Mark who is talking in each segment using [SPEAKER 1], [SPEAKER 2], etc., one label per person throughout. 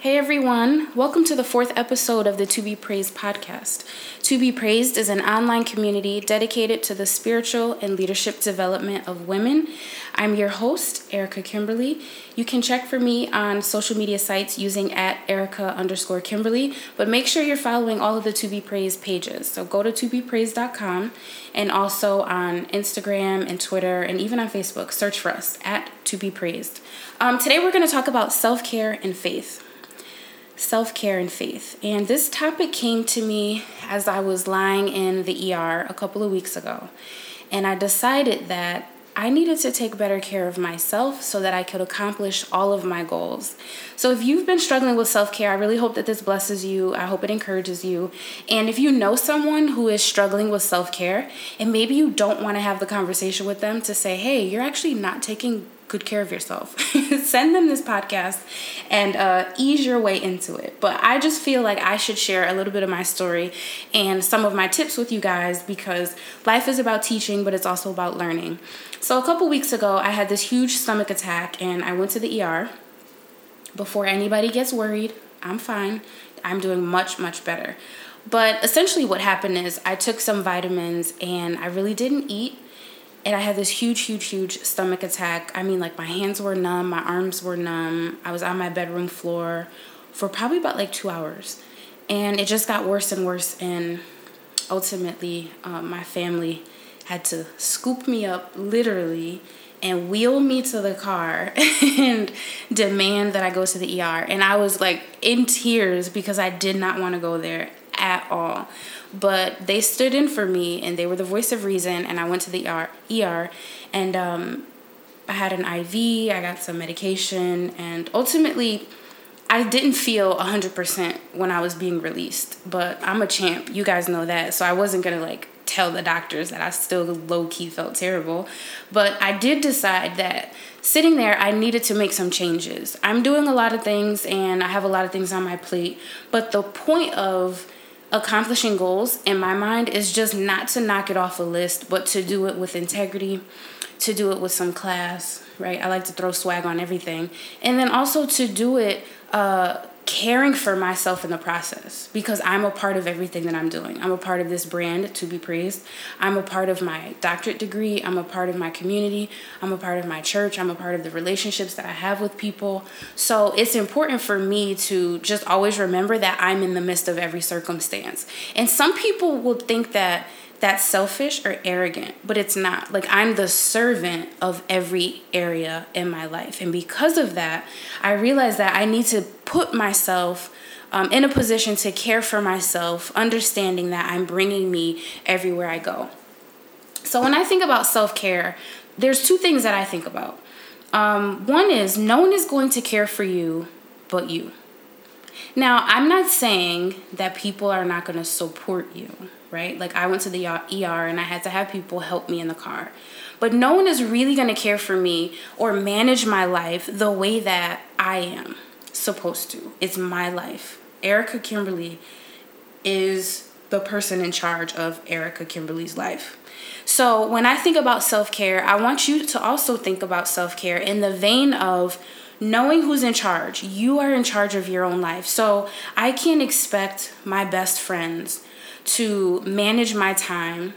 [SPEAKER 1] Hey everyone, welcome to the fourth episode of the To Be Praised podcast. To Be Praised is an online community dedicated to the spiritual and leadership development of women. I'm your host, Erica Kimberly. You can check for me on social media sites using at Erica underscore Kimberly, but make sure you're following all of the To Be Praised pages. So go to tobepraised.com and also on Instagram and Twitter and even on Facebook. Search for us at To Be Praised. Um, today we're going to talk about self care and faith self care and faith. And this topic came to me as I was lying in the ER a couple of weeks ago. And I decided that I needed to take better care of myself so that I could accomplish all of my goals. So, if you've been struggling with self care, I really hope that this blesses you. I hope it encourages you. And if you know someone who is struggling with self care, and maybe you don't want to have the conversation with them to say, hey, you're actually not taking good care of yourself. Send them this podcast and uh, ease your way into it. But I just feel like I should share a little bit of my story and some of my tips with you guys because life is about teaching, but it's also about learning. So, a couple weeks ago, I had this huge stomach attack and I went to the ER. Before anybody gets worried, I'm fine. I'm doing much, much better. But essentially, what happened is I took some vitamins and I really didn't eat and I had this huge, huge, huge stomach attack. I mean, like my hands were numb, my arms were numb. I was on my bedroom floor for probably about like two hours. And it just got worse and worse. And ultimately, um, my family had to scoop me up literally and wheel me to the car and demand that I go to the ER. And I was like in tears because I did not want to go there at all. But they stood in for me and they were the voice of reason. And I went to the ER, and um, I had an IV, I got some medication, and ultimately, I didn't feel 100% when I was being released. But I'm a champ, you guys know that. So I wasn't gonna like tell the doctors that I still low key felt terrible. But I did decide that sitting there, I needed to make some changes. I'm doing a lot of things and I have a lot of things on my plate. But the point of accomplishing goals in my mind is just not to knock it off a list, but to do it with integrity, to do it with some class, right? I like to throw swag on everything. And then also to do it uh, caring for myself in the process because I'm a part of everything that I'm doing. I'm a part of this brand to be praised. I'm a part of my doctorate degree. I'm a part of my community. I'm a part of my church. I'm a part of the relationships that I have with people. So it's important for me to just always remember that I'm in the midst of every circumstance. And some people will think that that's selfish or arrogant, but it's not. Like, I'm the servant of every area in my life. And because of that, I realize that I need to put myself um, in a position to care for myself, understanding that I'm bringing me everywhere I go. So, when I think about self care, there's two things that I think about. Um, one is no one is going to care for you but you. Now, I'm not saying that people are not going to support you right? Like I went to the ER and I had to have people help me in the car. But no one is really going to care for me or manage my life the way that I am supposed to. It's my life. Erica Kimberly is the person in charge of Erica Kimberly's life. So when I think about self care, I want you to also think about self care in the vein of knowing who's in charge. You are in charge of your own life. So I can't expect my best friends to manage my time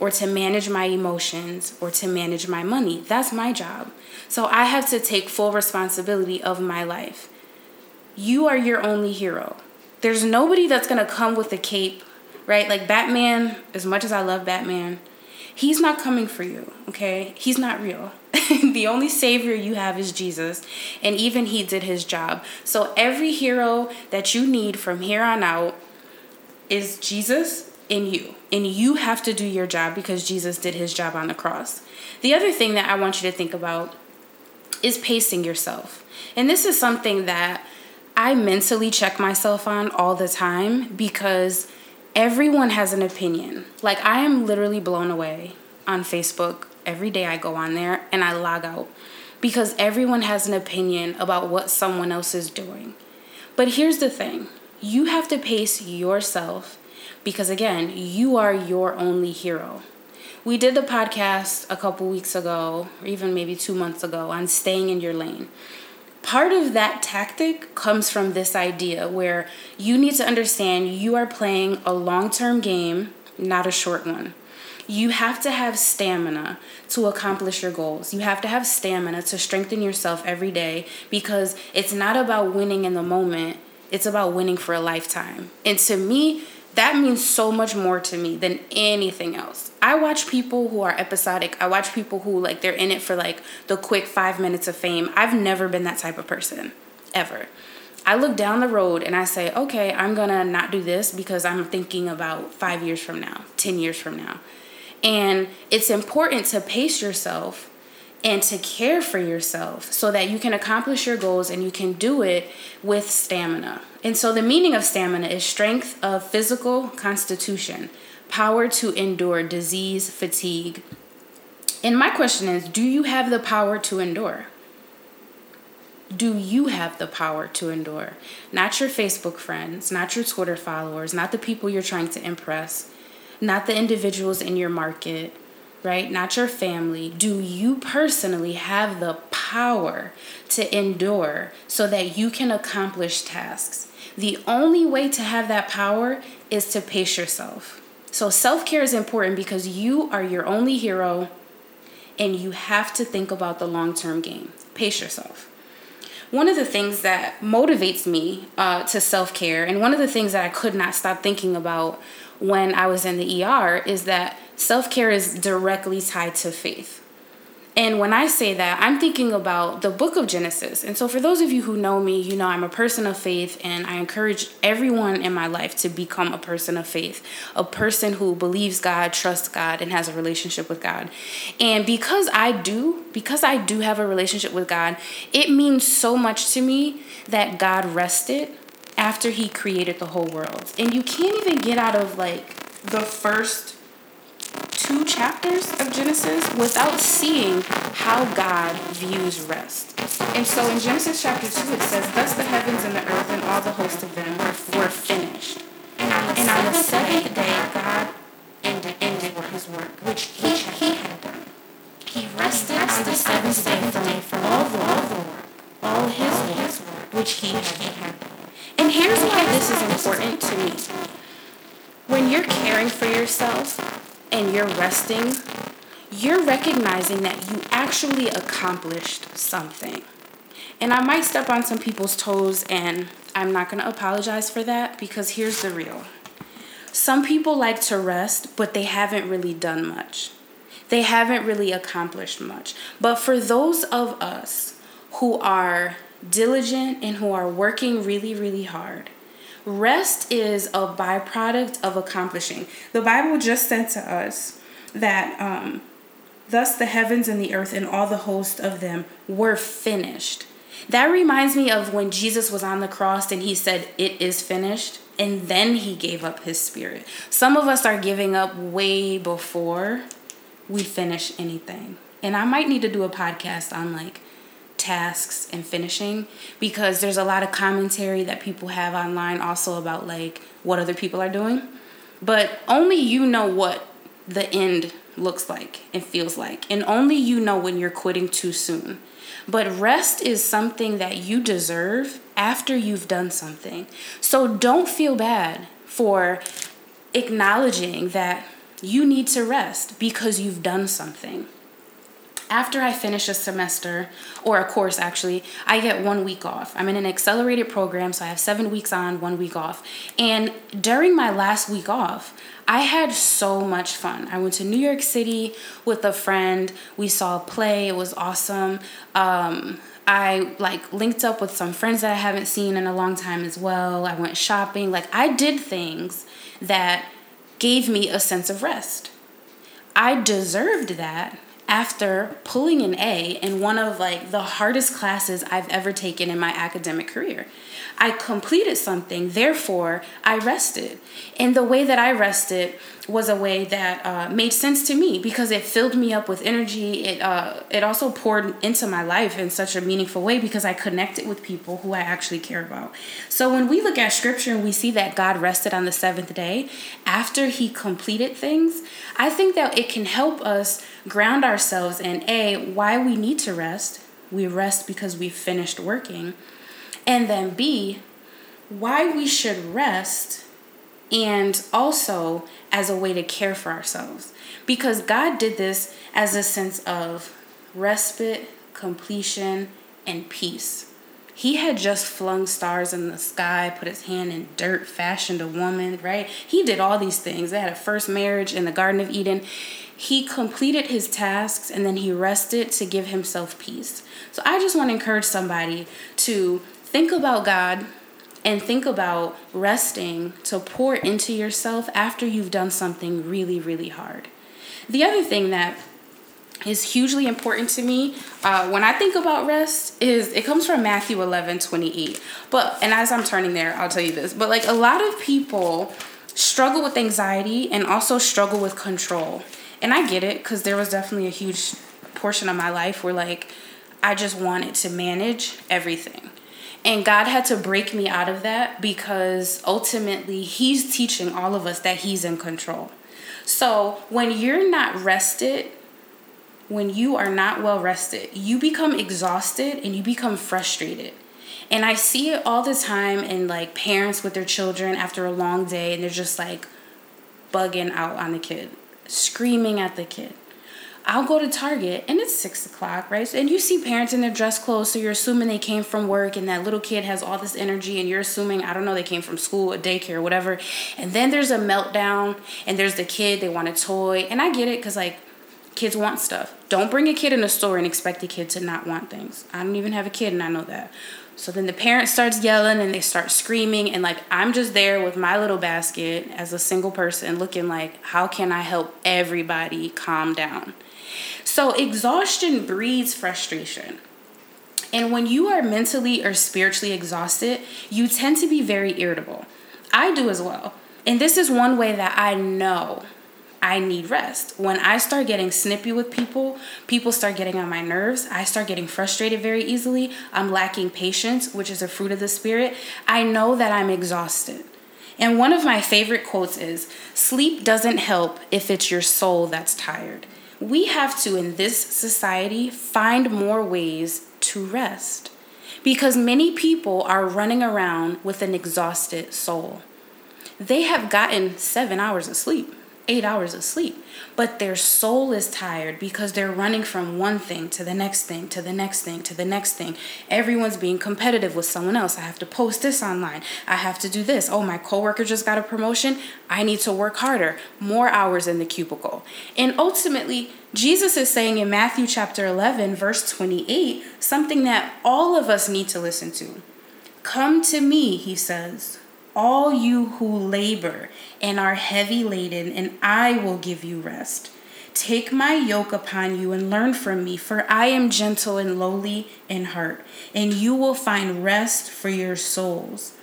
[SPEAKER 1] or to manage my emotions or to manage my money. That's my job. So I have to take full responsibility of my life. You are your only hero. There's nobody that's going to come with a cape, right? Like Batman, as much as I love Batman, he's not coming for you, okay? He's not real. the only savior you have is Jesus, and even he did his job. So every hero that you need from here on out is Jesus in you. And you have to do your job because Jesus did his job on the cross. The other thing that I want you to think about is pacing yourself. And this is something that I mentally check myself on all the time because everyone has an opinion. Like, I am literally blown away on Facebook every day I go on there and I log out because everyone has an opinion about what someone else is doing. But here's the thing you have to pace yourself because, again, you are your only hero. We did the podcast a couple weeks ago, or even maybe two months ago, on staying in your lane. part of that tactic comes from this idea where you need to understand you are playing a long term game, not a short one. You have to have stamina to accomplish your goals. You have to have stamina to strengthen yourself every day because it's not about winning in the moment, it's about winning for a lifetime. And to me, that means so much more to me than anything else. I watch people who are episodic. I watch people who like they're in it for like the quick 5 minutes of fame. I've never been that type of person ever. I look down the road and I say, "Okay, I'm going to not do this because I'm thinking about 5 years from now, 10 years from now." And it's important to pace yourself and to care for yourself so that you can accomplish your goals and you can do it with stamina. And so the meaning of stamina is strength of physical constitution, power to endure disease, fatigue. And my question is do you have the power to endure? Do you have the power to endure? Not your Facebook friends, not your Twitter followers, not the people you're trying to impress, not the individuals in your market, right? Not your family. Do you personally have the power to endure so that you can accomplish tasks? The only way to have that power is to pace yourself. So, self care is important because you are your only hero and you have to think about the long term game. Pace yourself. One of the things that motivates me uh, to self care, and one of the things that I could not stop thinking about when I was in the ER, is that self care is directly tied to faith. And when I say that, I'm thinking about the book of Genesis. And so, for those of you who know me, you know I'm a person of faith, and I encourage everyone in my life to become a person of faith, a person who believes God, trusts God, and has a relationship with God. And because I do, because I do have a relationship with God, it means so much to me that God rested after He created the whole world. And you can't even get out of like the first two chapters of Genesis without seeing how God views rest. And so in Genesis chapter 2, it says, Thus the heavens and the earth and all the host of them were finished. And on the seventh day, God ended, ended his work, which he, he had done. He rested on the seventh day from all the work, all his work, which he had done. And here's why this is important to me. When you're caring for yourself, and you're resting, you're recognizing that you actually accomplished something. And I might step on some people's toes, and I'm not to apologize for that because here's the real. Some people like to rest, but they haven't really done much. They haven't really accomplished much. But for those of us who are diligent and who are working really, really hard, Rest is a byproduct of accomplishing. The Bible just said to us that um, thus the heavens and the earth and all the host of them were finished. That reminds me of when Jesus was on the cross and he said, It is finished. And then he gave up his spirit. Some of us are giving up way before we finish anything. And I might need to do a podcast on like tasks and finishing because there's a lot of commentary that people have online also about like what other people are doing. But only you know what the end looks like and feels like. And only you know when you're quitting too soon. But rest is something that you deserve after you've done something. So don't feel bad for acknowledging that you need to rest because you've done something after I finish a semester or a course, actually, I get one week off. I'm in an accelerated program, so I have seven weeks on, one week off. And during my last week off, I had so much fun. I went to New York City with a friend. We saw a play. It was awesome. Um, I like linked up with some friends that I haven't seen in a long time as well. I went shopping. Like I did things that gave me a sense of rest. I deserved that after pulling an A in one of like the hardest classes I've ever taken in my academic career. I completed something, therefore I rested. And the way that I rested was a way that uh, made sense to me because it filled me up with energy. It uh, it also poured into my life in such a meaningful way because I connected with people who I actually care about. So when we look at scripture and we see that God rested on the seventh day after He completed things, I think that it can help us ground ourselves in a why we need to rest we rest because we finished working. And then B, why we should rest and also as a way to care for ourselves. Because God did this as a sense of respite, completion, and peace. He had just flung stars in the sky, put his hand in dirt, fashioned a woman, right? He did all these things. They had a first marriage in the Garden of Eden. He completed his tasks and then he rested to give himself peace. So I just want to encourage somebody to think about God and think about resting to pour into yourself after you've done something really, really hard. The other thing that is hugely important to me uh, when I think about rest is it comes from Matthew 11 28. But, and as I'm turning there, I'll tell you this, but like a lot of people struggle with anxiety and also struggle with control. And I get it because there was definitely a huge portion of my life where like I just wanted to manage everything. And God had to break me out of that because ultimately He's teaching all of us that He's in control. So when you're not rested, when you are not well rested, you become exhausted and you become frustrated. And I see it all the time in like parents with their children after a long day and they're just like bugging out on the kid, screaming at the kid. I'll go to Target and it's six o'clock, right? And you see parents in their dress clothes, so you're assuming they came from work and that little kid has all this energy, and you're assuming, I don't know, they came from school, a daycare, whatever. And then there's a meltdown, and there's the kid, they want a toy. And I get it because, like, kids want stuff. Don't bring a kid in a store and expect the kid to not want things. I don't even have a kid, and I know that. So then the parent starts yelling and they start screaming, and like I'm just there with my little basket as a single person looking like, how can I help everybody calm down? So, exhaustion breeds frustration. And when you are mentally or spiritually exhausted, you tend to be very irritable. I do as well. And this is one way that I know I need rest. When I start getting snippy with people, people start getting on my nerves. I start getting frustrated very easily. I'm lacking patience, which is a fruit of the Spirit. I know that I'm exhausted. And one of my favorite quotes is Sleep doesn't help if it's your soul that's tired we have to, in this society, find more ways to rest because many people are running around with an exhausted soul. They have gotten seven hours of sleep eight hours of sleep, but their soul is tired because they're running from one thing to the next thing, to the next thing, to the next thing. Everyone's being competitive with someone else. I have to post this online. I have to do this. Oh, my coworker just got a promotion. I need to work harder, more hours in the cubicle. And ultimately, Jesus is saying in Matthew chapter 11, verse 28, something that all of us need to listen to. Come to me, he says all you who labor and are heavy laden, and I will give you rest. Take my yoke upon you and learn from me, for I am gentle and lowly in heart, and you will find rest for your souls.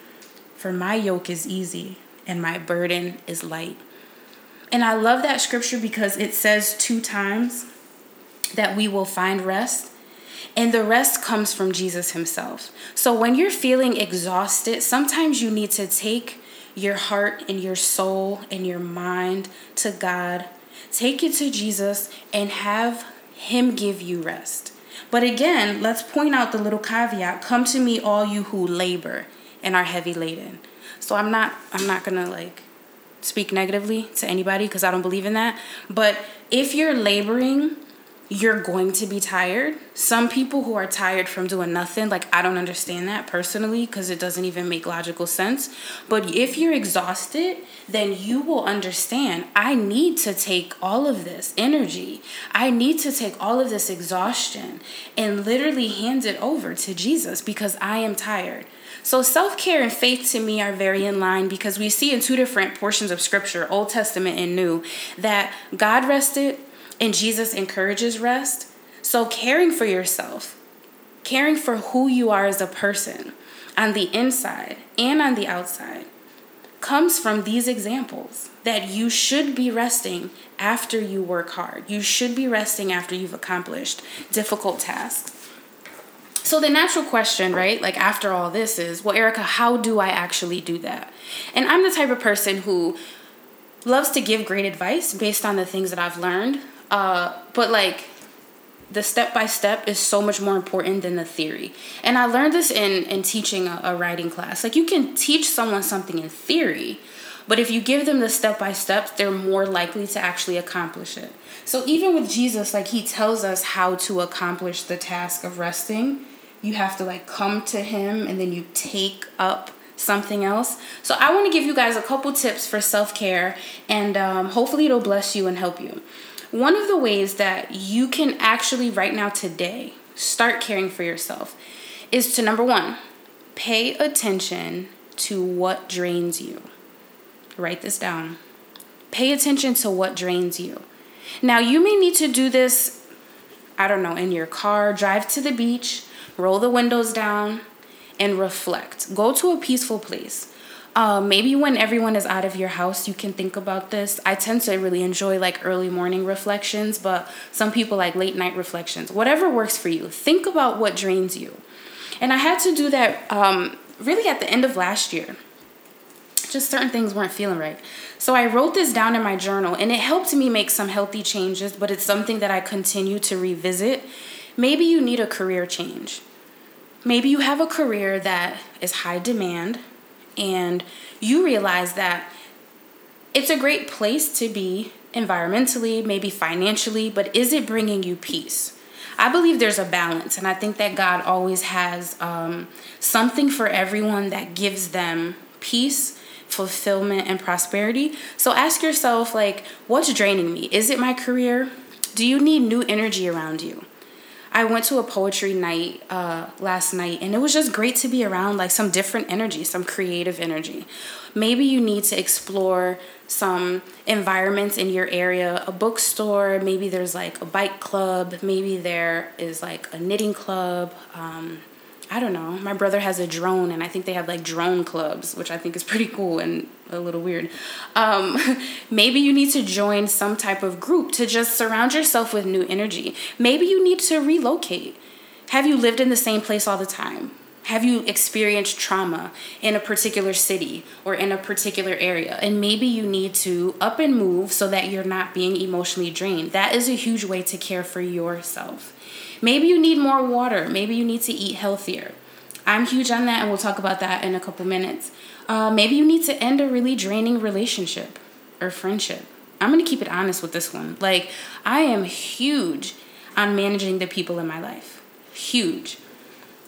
[SPEAKER 1] For my yoke is easy and my burden is light. And I love that scripture because it says two times that we will find rest and the rest comes from Jesus Himself. So when you're feeling exhausted, sometimes you need to take your heart and your soul and your mind to God, take it to Jesus, and have Him give you rest. But again, let's point out the little caveat come to me, all you who labor and are heavy laden. So I'm not I'm not gonna like speak negatively to anybody because I don't believe in that. But if you're laboring you're going to be tired. Some people who are tired from doing nothing, like I don't understand that personally because it doesn't even make logical sense. But if you're exhausted, then you will understand I need to take all of this energy, I need to take all of this exhaustion and literally hand it over to Jesus because I am tired. So, self care and faith to me are very in line because we see in two different portions of scripture, Old Testament and New, that God rested and Jesus encourages rest. So, caring for yourself, caring for who you are as a person on the inside and on the outside, comes from these examples that you should be resting after you work hard. You should be resting after you've accomplished difficult tasks. So, the natural question, right, like after all this is, well, Erica, how do I actually do that? And I'm the type of person who loves to give great advice based on the things that I've learned uh, but like the step by step is so much more important than the theory. And I learned this in in teaching a, a writing class. Like you can teach someone something in theory, but if you give them the step by steps, they're more likely to actually accomplish it. So even with Jesus, like he tells us how to accomplish the task of resting, you have to like come to him and then you take up something else. So I want to give you guys a couple tips for self care, and um, hopefully it'll bless you and help you. One of the ways that you can actually, right now, today, start caring for yourself is to number one, pay attention to what drains you. Write this down. Pay attention to what drains you. Now, you may need to do this, I don't know, in your car, drive to the beach, roll the windows down, and reflect. Go to a peaceful place. Uh, maybe when everyone is out of your house, you can think about this. I tend to really enjoy like early morning reflections, but some people like late night reflections. Whatever works for you. Think about what drains you. And I had to do that um, really at the end of last year. Just certain things weren't feeling right. So I wrote this down in my journal and it helped me make some healthy changes, but it's something that I continue to revisit. Maybe you need a career change. Maybe you have a career that is high demand and you realize that it's a great place to be environmentally, maybe financially, but is it bringing you peace? I believe there's a balance, and I think that God always has um, something for everyone that gives them peace, fulfillment, and prosperity. So ask yourself, like, what's draining me? Is it my career? Do you need new energy around you? I went to a poetry night uh, last night, and it was just great to be around like some different energy, some creative energy. Maybe you need to explore some environments in your area, a bookstore. Maybe there's like a bike club. Maybe there is like a knitting club. Um, I don't know. My brother has a drone, and I think they have like drone clubs, which I think is pretty cool and a little weird. Um, maybe you need to join some type of group to just surround yourself with new energy. Maybe you need to relocate. Have you lived in the same place all the time? Have you experienced trauma in a particular city or in a particular area? And maybe you need to up and move so that you're not being emotionally drained. That is a huge way to care for yourself. Maybe you need more water. Maybe you need to eat healthier. I'm huge on that, and we'll talk about that in a couple minutes. Uh, maybe you need to end a really draining relationship or friendship. I'm gonna keep it honest with this one. Like, I am huge on managing the people in my life. Huge.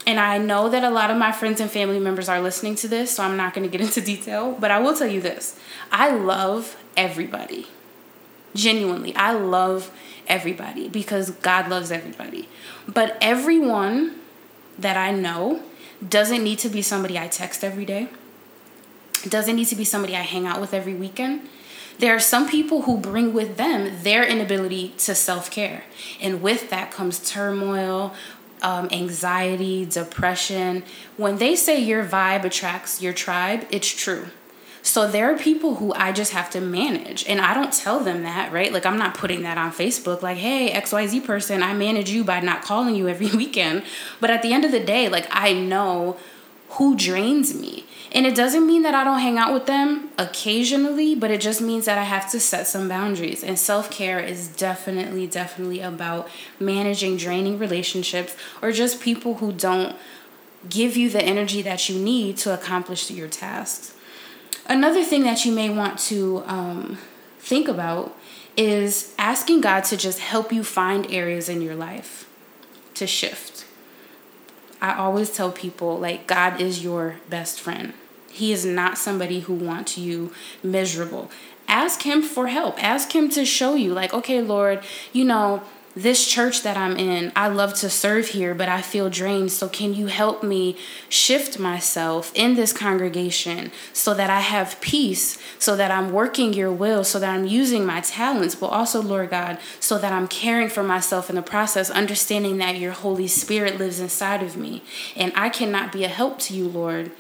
[SPEAKER 1] And I know that a lot of my friends and family members are listening to this, so I'm not gonna get into detail, but I will tell you this I love everybody. Genuinely, I love everybody because God loves everybody. But everyone that I know doesn't need to be somebody I text every day, doesn't need to be somebody I hang out with every weekend. There are some people who bring with them their inability to self care. And with that comes turmoil, um, anxiety, depression. When they say your vibe attracts your tribe, it's true. So there are people who I just have to manage. And I don't tell them that, right? Like I'm not putting that on Facebook like, "Hey, XYZ person, I manage you by not calling you every weekend." But at the end of the day, like I know who drains me. And it doesn't mean that I don't hang out with them occasionally, but it just means that I have to set some boundaries. And self care is definitely, definitely about managing draining relationships or just people who don't give you the energy that you need to accomplish your tasks. Another thing that you may want to um, think about is asking God to just help you find areas in your life to shift. I always tell people like God is your best friend. He is not somebody who wants you miserable. Ask him for help. Ask him to show you like okay, Lord, you know, this church that I'm in, I love to serve here, but I feel drained. So, can you help me shift myself in this congregation so that I have peace, so that I'm working your will, so that I'm using my talents, but also, Lord God, so that I'm caring for myself in the process, understanding that your Holy Spirit lives inside of me. And I cannot be a help to you, Lord,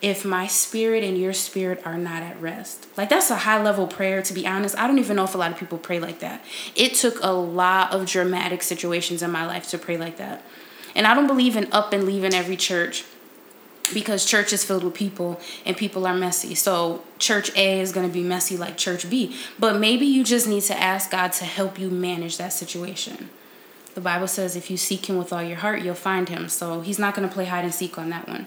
[SPEAKER 1] if my spirit and your spirit are not at rest. Like that's a high level prayer to be honest. I don't even know if a lot of people pray like that. It took a lot of dramatic situations in my life to pray like that. And I don't believe in up and leaving every church because church is filled with people and people are messy. So church A is going to be messy like church B. But maybe you just need to ask God to help you manage that situation. The Bible says if you seek him with all your heart, you'll find him. So he's not going to play hide and seek on that one.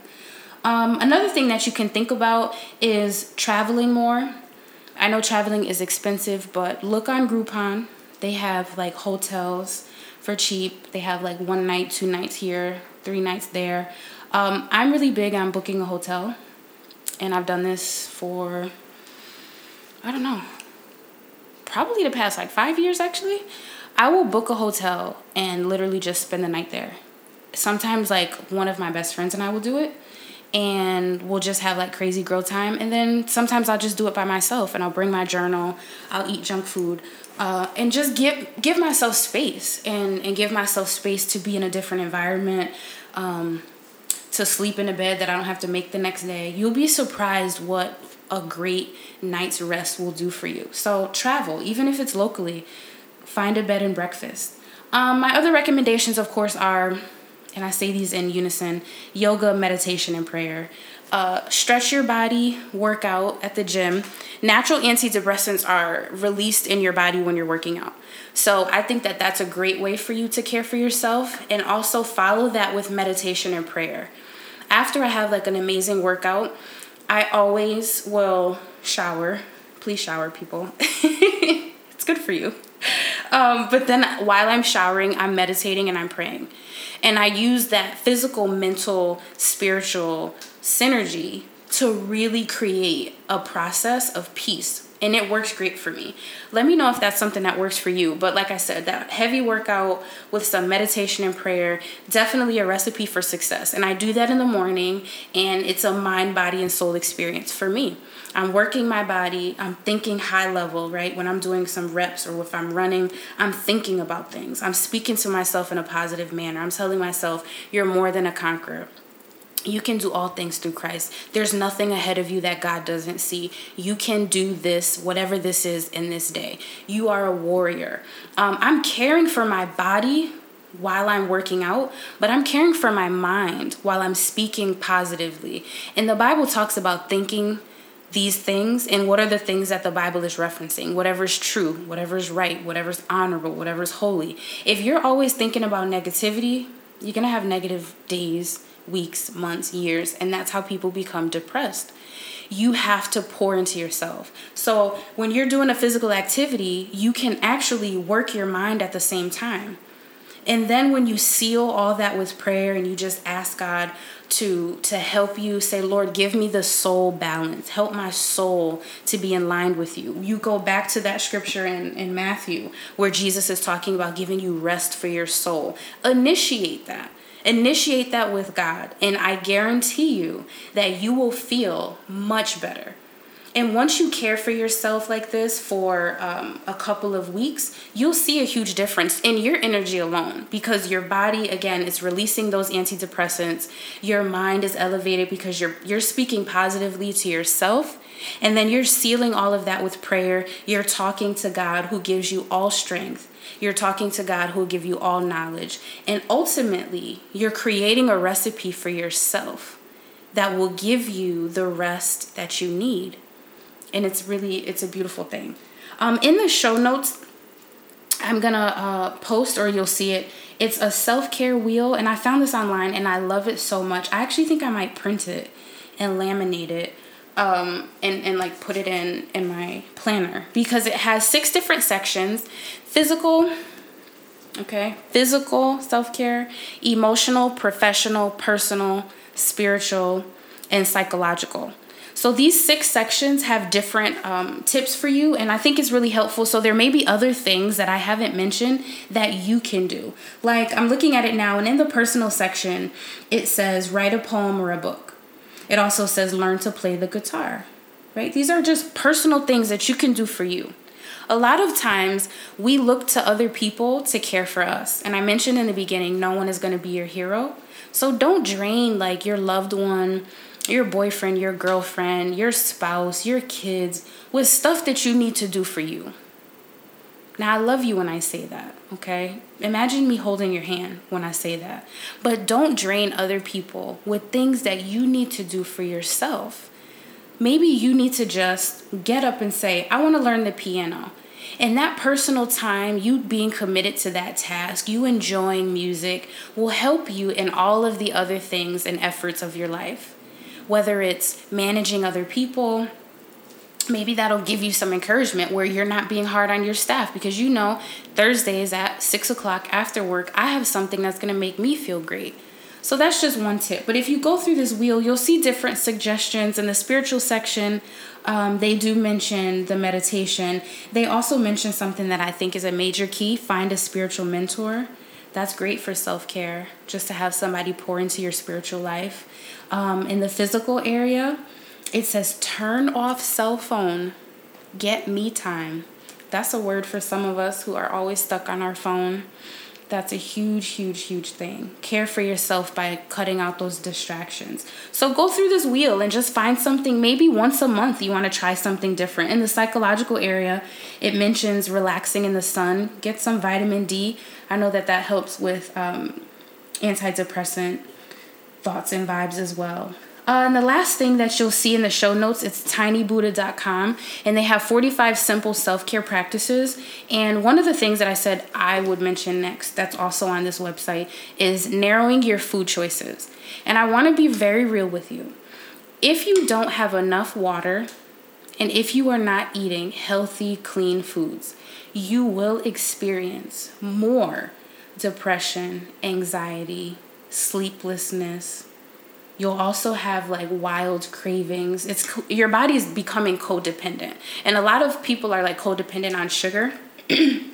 [SPEAKER 1] Um, another thing that you can think about is traveling more. I know traveling is expensive, but look on Groupon. They have like hotels for cheap. They have like one night, two nights here, three nights there. Um, I'm really big on booking a hotel, and I've done this for, I don't know, probably the past like five years actually. I will book a hotel and literally just spend the night there. Sometimes, like, one of my best friends and I will do it, and we'll just have like crazy girl time. And then sometimes I'll just do it by myself and I'll bring my journal, I'll eat junk food, uh, and just give give myself space and, and give myself space to be in a different environment. Um, to sleep in a bed that I don't have to make the next day. You'll be surprised what a great night's rest will do for you. So travel, even if it's locally, find a bed and breakfast. Um, my other recommendations, of course, are, and I say these in unison yoga, meditation, and prayer. Uh, stretch your body, work out at the gym. Natural antidepressants are released in your body when you're working out. So I think that that's a great way for you to care for yourself and also follow that with meditation and prayer. After I have like an amazing workout, I always will shower. Please shower, people. it's good for you. Um, but then while I'm showering, I'm meditating and I'm praying. And I use that physical, mental, spiritual synergy to really create a process of peace and it works great for me. Let me know if that's something that works for you. But like I said, that heavy workout with some meditation and prayer, definitely a recipe for success. And I do that in the morning, and it's a mind, body, and soul experience for me. I'm working my body, I'm thinking high level, right? When I'm doing some reps or if I'm running, I'm thinking about things. I'm speaking to myself in a positive manner. I'm telling myself, you're more than a conqueror you can do all things through Christ. There's nothing ahead of you that God doesn't see. You can do this, whatever this is, in this day. You are a warrior. Um, I'm caring for my body while I'm working out, but I'm caring for my mind while I'm speaking positively. And the Bible talks about thinking these things and what are the things that the Bible is referencing. Whatever's true, whatever's right, whatever's honorable, whatever's holy. If you're always thinking about negativity, you're going to have negative days weeks, months, years, and that's how people become depressed. You have to pour into yourself. So, when you're doing a physical activity, you can actually work your mind at the same time. And then when you seal all that with prayer and you just ask God to to help you say, "Lord, give me the soul balance. Help my soul to be in line with you." You go back to that scripture in in Matthew where Jesus is talking about giving you rest for your soul. Initiate that Initiate that with God, and I guarantee you that you will feel much better. And once you care for yourself like this for um, a couple of weeks, you'll see a huge difference in your energy alone because your body, again, is releasing those antidepressants. Your mind is elevated because you're you're speaking positively to yourself, and then you're sealing all of that with prayer. You're talking to God, who gives you all strength you're talking to God who will give you all knowledge. And ultimately, you're creating a recipe for yourself that will give you the rest that you need. And it's really, it's a beautiful thing. Um, in the show notes, I'm gonna uh, post or you'll see it. It's a self care wheel, and I found this online and I love it so much. I actually think I might print it and laminate it um, and, and like put it in in my planner. Because it has six different sections. Physical okay physical self-care emotional professional personal spiritual and psychological. So these six sections have different um, tips for you and i think it's really helpful. So there may be other things that i haven't mentioned that you can do. Like i'm looking at it now and in the personal section it says write a poem or a book it also says learn to play the guitar right these are just personal things that you can do for you a lot of times we look to other people to care for us. And I mentioned in the beginning, no one is going to be your hero. So don't drain like your loved one, your boyfriend, your girlfriend, your spouse, your kids with stuff that you need to do for you. Now, I love you when I say that, okay? Imagine me holding your hand when I say that. But don't drain other people with things that you need to do for yourself. Maybe you need to just get up and say, I want to learn the piano. And that personal time, you being committed to that task, you enjoying music, will help you in all of the other things and efforts of your life. Whether it's managing other people, maybe that'll give you some encouragement where you're not being hard on your staff because you know Thursdays at six o'clock after work, I have something that's going to make me feel great. So that's just one tip. But if you go through this wheel, you'll see different suggestions in the spiritual section. Um, they do mention the meditation. They also mention something that I think is a major key find a spiritual mentor. That's great for self care, just to have somebody pour into your spiritual life. Um, in the physical area, it says turn off cell phone, get me time. That's a word for some of us who are always stuck on our phone. That's a huge, huge, huge thing. Care for yourself by cutting out those distractions. So go through this wheel and just find something. Maybe once a month you want to try something different. In the psychological area, it mentions relaxing in the sun, get some vitamin D. I know that that helps with um, antidepressant thoughts and vibes as well. Uh, and the last thing that you'll see in the show notes it's tinybuddha.com and they have 45 simple self-care practices. And one of the things that i said i would mention next that's also on this website is narrowing your food choices. And i want to be very real with you. If you don't have enough water and if you are not eating healthy clean foods you will experience more depression anxiety sleeplessness you'll also have like wild cravings. It's your body is becoming codependent. And a lot of people are like codependent on sugar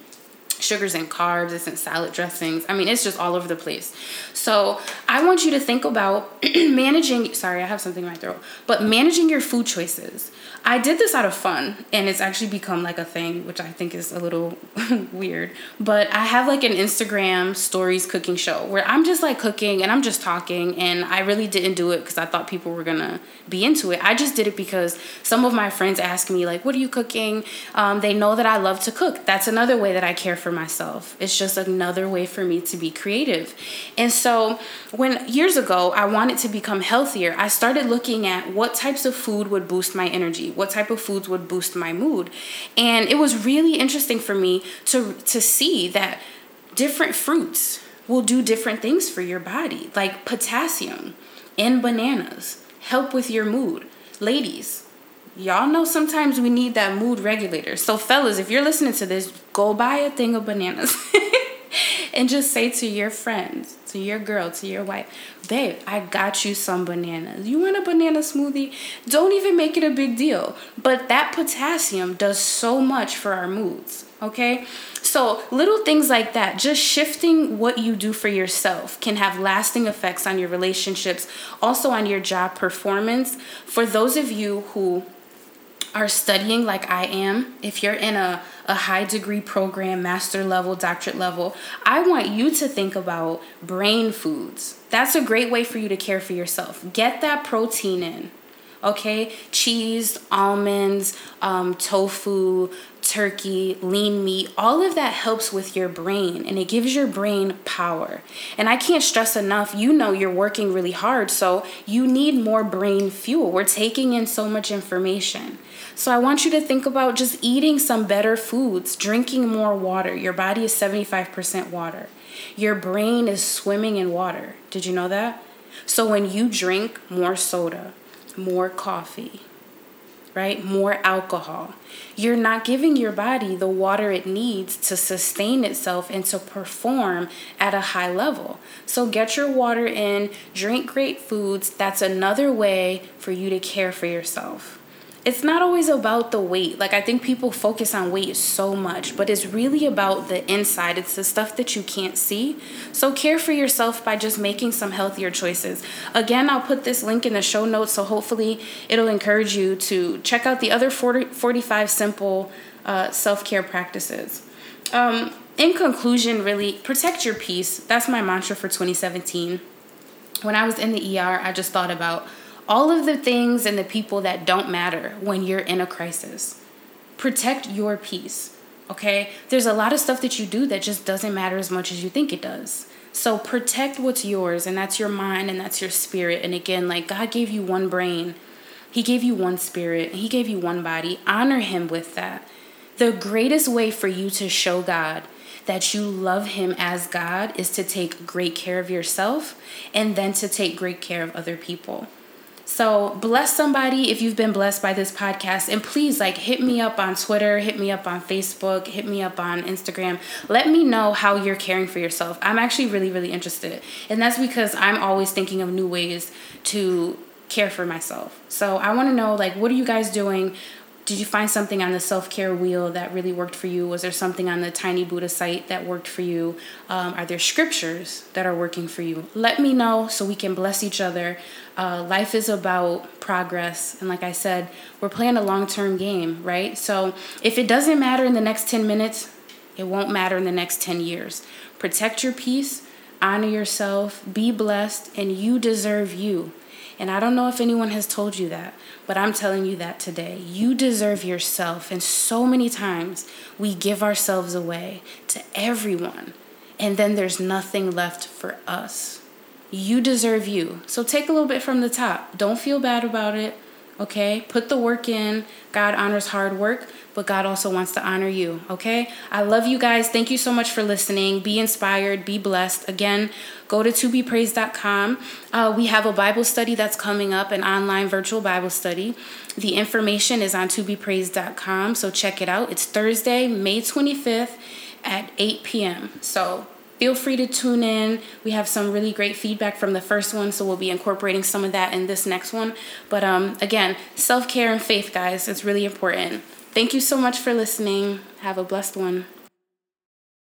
[SPEAKER 1] sugars and carbs it's in salad dressings i mean it's just all over the place so i want you to think about managing sorry i have something in my throat but managing your food choices I did this out of fun and it's actually become like a thing, which I think is a little weird. But I have like an Instagram stories cooking show where I'm just like cooking and I'm just talking. And I really didn't do it because I thought people were gonna be into it. I just did it because some of my friends ask me, like, what are you cooking? Um, they know that I love to cook. That's another way that I care for myself. It's just another way for me to be creative. And so when years ago I wanted to become healthier, I started looking at what types of food would boost my energy what type of foods would boost my mood. And it was really interesting for me to to see that different fruits will do different things for your body. Like potassium in bananas help with your mood. Ladies, y'all know sometimes we need that mood regulator. So fellas, if you're listening to this, go buy a thing of bananas. and just say to your friends, to your girl, to your wife, babe, I got you some bananas. You want a banana smoothie? Don't even make it a big deal. But that potassium does so much for our moods, okay? So, little things like that, just shifting what you do for yourself can have lasting effects on your relationships, also on your job performance. For those of you who are studying like I am, if you're in a, a high degree program, master level, doctorate level, I want you to think about brain foods. That's a great way for you to care for yourself. Get that protein in okay? Cheese, almonds, um, tofu, turkey, lean meat, all of that helps with your brain and it gives your brain power. And I can't stress enough, you know you're working really hard, so you need more brain fuel. We're taking in so much information. So I want you to think about just eating some better foods, drinking more water. Your body is 75% water. Your brain is swimming in water. Did you know that? So when you drink more soda, more coffee, right? More alcohol. You're not giving your body the water it needs to sustain itself and to perform at a high level. So get your water in, drink great foods. That's another way for you to care for yourself it's not always about the weight. Like I think people focus on weight so much, but it's really about the inside. It's the stuff that you can't see. So care for yourself by just making some healthier choices. Again, I'll put this link in the show notes, so hopefully it'll encourage you to check out the other 40, 45 simple uh, self care practices. Um, in conclusion, really protect your peace. That's my mantra for 2017. When I was in the ER, I just thought about all of the things and the people that don't matter when you're in a crisis. Protect your peace, okay? There's a lot of stuff that you do that just doesn't matter as much as you think it does. So protect what's yours, and that's your mind and that's your spirit. And again, like God gave you one brain, He gave you one spirit, He gave you one body. Honor Him with that. The greatest way for you to show God that you love Him as God is to take great care of yourself and then to take great care of other people. So bless somebody if you've been blessed by this podcast. And please, like, hit me up on Twitter, hit me up on Facebook, hit me up on Instagram. Let me know how you're caring for yourself. I'm actually really, really interested. And that's because I'm always thinking of new ways to care for myself. So I want to know, like, what are you guys doing? Did you find something on the self care wheel that really worked for you? Was there something on the Tiny Buddha site that worked for you? Um, are there scriptures that are working for you? Let me know so we can bless each other. Uh, life is about progress. And like I said, we're playing a long term game, right? So if it doesn't matter in the next 10 minutes, it won't matter in the next 10 years. Protect your peace, honor yourself, be blessed, and you deserve you. And I don't know if anyone has told you that, but I'm telling you that today. You deserve yourself. And so many times we give ourselves away to everyone, and then there's nothing left for us. You deserve you. So take a little bit from the top. Don't feel bad about it. Okay? Put the work in. God honors hard work, but God also wants to honor you. Okay? I love you guys. Thank you so much for listening. Be inspired, be blessed. Again, go to tobepraised.com. Uh, we have a Bible study that's coming up, an online virtual Bible study. The information is on tobepraised.com, so check it out. It's Thursday, May 25th at 8 p.m. So feel free to tune in. We have some really great feedback from the first one, so we'll be incorporating some of that in this next one. But um, again, self care and faith, guys, it's really important. Thank you so much for listening. Have a blessed one.